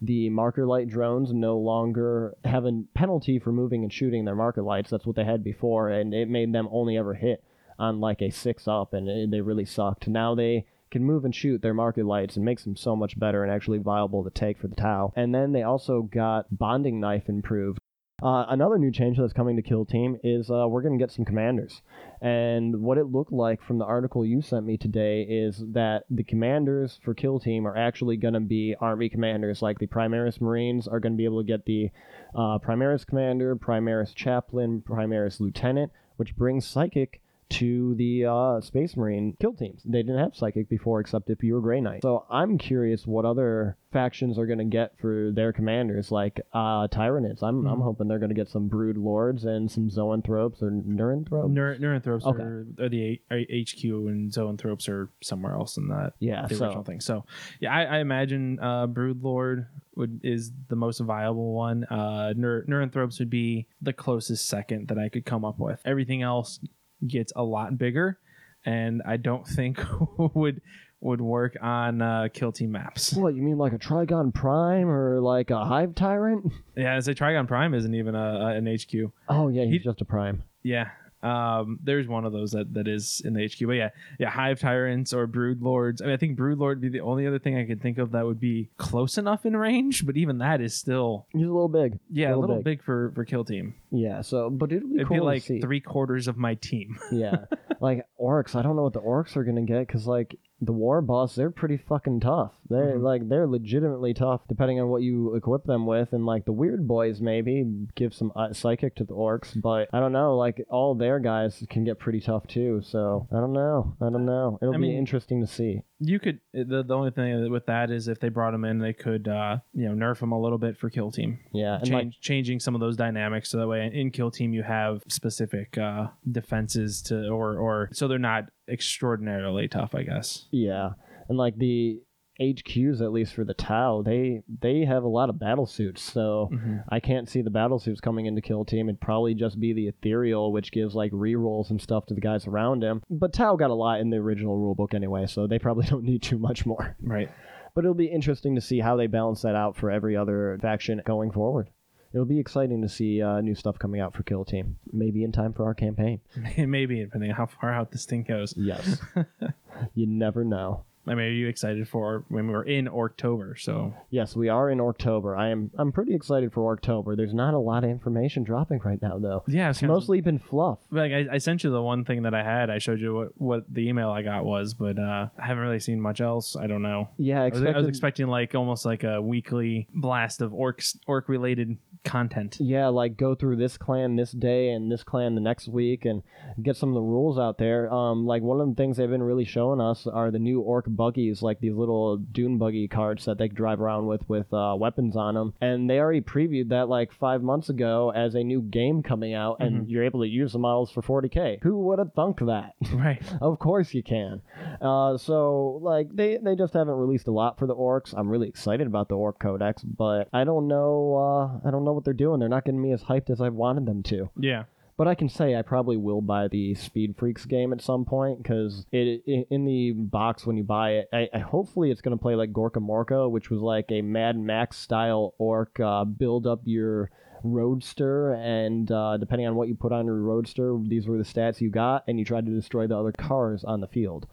the marker light drones no longer have a penalty for moving and shooting their marker lights. That's what they had before, and it made them only ever hit on like a six up, and it, they really sucked. Now they can move and shoot their marker lights and makes them so much better and actually viable to take for the Tau. And then they also got bonding knife improved. Uh, another new change that's coming to Kill Team is uh, we're going to get some commanders. And what it looked like from the article you sent me today is that the commanders for Kill Team are actually going to be Army commanders. Like the Primaris Marines are going to be able to get the uh, Primaris Commander, Primaris Chaplain, Primaris Lieutenant, which brings Psychic to the uh, Space Marine kill teams. They didn't have Psychic before except if you were Grey Knight. So I'm curious what other factions are going to get for their commanders, like uh, Tyranids. I'm, I'm Mhm. hoping they're going to get some Brood Lords and some Zoanthropes or Neuranthropes. Neur- Neuranthropes Okay. are, are the A- HQ and Zoanthropes are somewhere else in that yeah, the so original thing. So yeah, I, I imagine uh, Broodlord would is the most viable one. Uh, Neur- Neuranthropes would be the closest second that I could come up with. Everything else gets a lot bigger, and I don't think would would work on uh, kill team maps. what you mean like a Trygon Prime or like a Hive Tyrant? Yeah, as a Trygon Prime isn't even a, a- an HQ. Oh yeah, he's He- just a Prime. Yeah. Um, there's one of those that, that is in the HQ, but yeah, yeah, Hive Tyrants or Brood Lords. I mean, I think Brood Lord would be the only other thing I could think of that would be close enough in range, but even that is still He's a little big. yeah, a Little big. for for kill team. Yeah, so but it'll be It'd cool be like to see. three quarters of my team. yeah, like orcs. I don't know what the orcs are gonna get because like the war boss, they're pretty fucking tough. They're Mhm. like they're legitimately tough, depending on what you equip them with. And like the weird boys, maybe give some uh, psychic to the orcs, but I don't know. Like all their guys can get pretty tough too. So I don't know. I don't know. It'll I be mean- interesting to see. You could the, the only thing with that is if they brought him in, they could uh, you know nerf him a little bit for kill team, Yeah, and change, like changing some of those dynamics so that way in kill team you have specific uh, defenses to or or so they're not extraordinarily tough, I guess. yeah, and like the HQs at least for the Tau, they they have a lot of battle suits. So. Mhm. I can't see the battle suits coming into Kill Team. It'd probably just be the Ethereal, which gives like rerolls and stuff to the guys around him. But Tau got a lot in the original rulebook anyway, so they probably don't need too much more. Right. But it'll be interesting to see how they balance that out for every other faction going forward. It'll be exciting to see uh, new stuff coming out for Kill Team. Maybe in time for our campaign. Maybe depending on how far out this thing goes. Yes. you never know. I mean, are you excited for when we're in October? So Yes, we are in October. I am. I'm pretty excited for October. There's not a lot of information dropping right now, though. yeah, It's mostly been fluff. like I, I sent you the one thing that I had. I showed you what, what the email I got was, but uh, I haven't really seen much else. I don't know. Yeah, I was, I was expecting like almost like a weekly blast of orcs orc related content. yeah, like go through this clan this day and this clan the next week and get some of the rules out there. Um, like one of the things they've been really showing us are the new orc buggies, like these little dune buggy carts that they drive around with with uh, weapons on them. And they already previewed that like five months ago as a new game coming out, and you're able to use the models for 40k. Who would have thunk that? Right. Of course you can. Uh, so like they they just haven't released a lot for the orcs. I'm really excited about the orc codex, but I don't know. Uh, I don't know what they're doing. They're not getting me as hyped as I wanted them to. Yeah. But I can say I probably will buy the Speed Freaks game at some point because it, i in the box when you buy it, I, I hopefully it's going to play like Gorkamorka, which was like a Mad Max style orc. Uh, build up your roadster, and uh, depending on what you put on your roadster, these were the stats you got, and you tried to destroy the other cars on the field.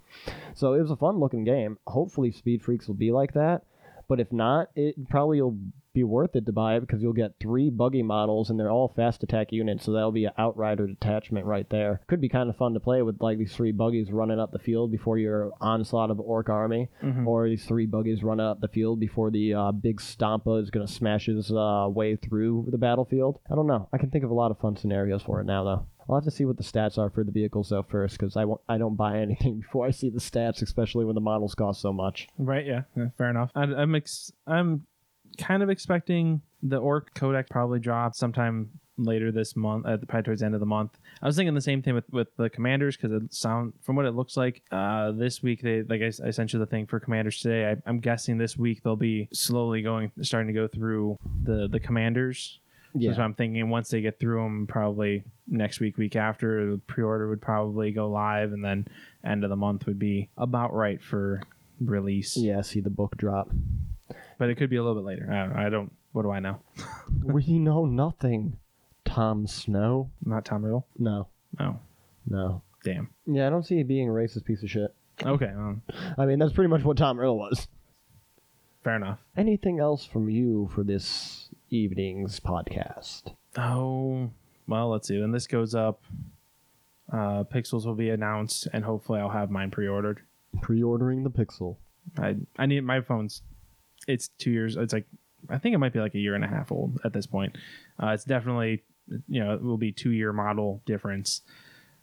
So it was a fun looking game. Hopefully, Speed Freaks will be like that. But if not, it probably will be worth it to buy it because you'll get three buggy models and they're all fast attack units, so that'll be an outrider detachment right there. Could be kind of fun to play with like these three buggies running up the field before your onslaught of orc army, Mhm. or these three buggies running up the field before the uh, big stompa is gonna smash his uh, way through the battlefield. I don't know. I can think of a lot of fun scenarios for it now though. I'll have to see what the stats are for the vehicles though first, because I won't, I don't buy anything before I see the stats, especially when the models cost so much. Right. Yeah. yeah, fair enough. I, I'm ex- I'm kind of expecting the orc codex probably drop sometime later this month, at the probably towards the end of the month. I was thinking the same thing with, with the commanders because it sound from what it looks like uh, this week they like I, I sent you the thing for commanders today. I, I'm guessing this week they'll be slowly going starting to go through the the commanders. Yeah. So I'm thinking once they get through them, probably next week, week after, the pre-order would probably go live, and then end of the month would be about right for release. Yeah, see the book drop. But it could be a little bit later. I don't. I don't what do I know? we know nothing. Tom Snow? Not Tom Riddle. No, No. no. damn. Yeah, I don't see it being a racist piece of shit. Okay, well, I mean, that's pretty much what Tom Riddle was. fair enough. Anything else from you for this evening's podcast? Oh, well, let's see. When this goes up, uh, Pixels will be announced, and hopefully, I'll have mine pre-ordered. Pre-ordering the Pixel. I I need my phone's. It's two years. It's like I think it might be like a year and a half old at this point. Uh, it's definitely you know it will be two year model difference.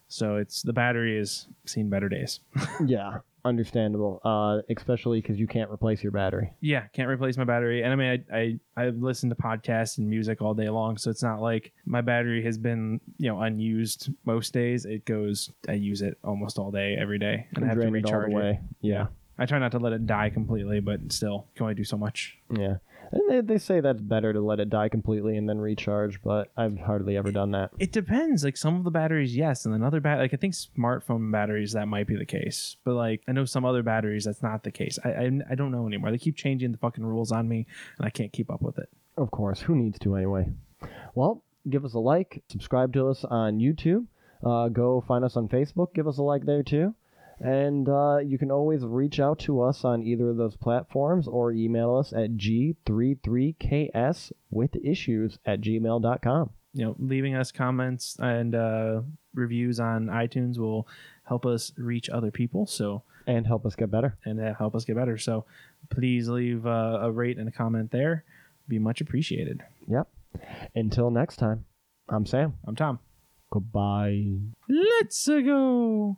So it's the battery has seen better days. yeah, understandable. Uh, especially because you can't replace your battery. yeah, can't replace my battery. And I mean, I, I I listen to podcasts and music all day long, so it's not like my battery has been you know unused most days. It goes, I use it almost all day, every day, and I have to Drain it all recharge the it. way. Yeah, I try not to let it die completely, but still, can only do so much. yeah. They, they say that's better to let it die completely and then recharge, but I've hardly ever done that. It depends. Like some of the batteries, yes, and then other bat like I think smartphone batteries that might be the case. But like I know some other batteries that's not the case. I I, I don't know anymore. They keep changing the fucking rules on me, and I can't keep up with it. Of course, who needs to anyway? Well, give us a like, subscribe to us on YouTube, uh, go find us on Facebook, give us a like there too. And uh, you can always reach out to us on either of those platforms or email us at g33ks with issues at gmail.com. You know, leaving us comments and uh, reviews on iTunes will help us reach other people. So and help us get better. and uh, help us get better. So please leave uh, a rate and a comment there. Be much appreciated. Yep. Until next time, I'm Sam. I'm Tom. Goodbye. Let's go.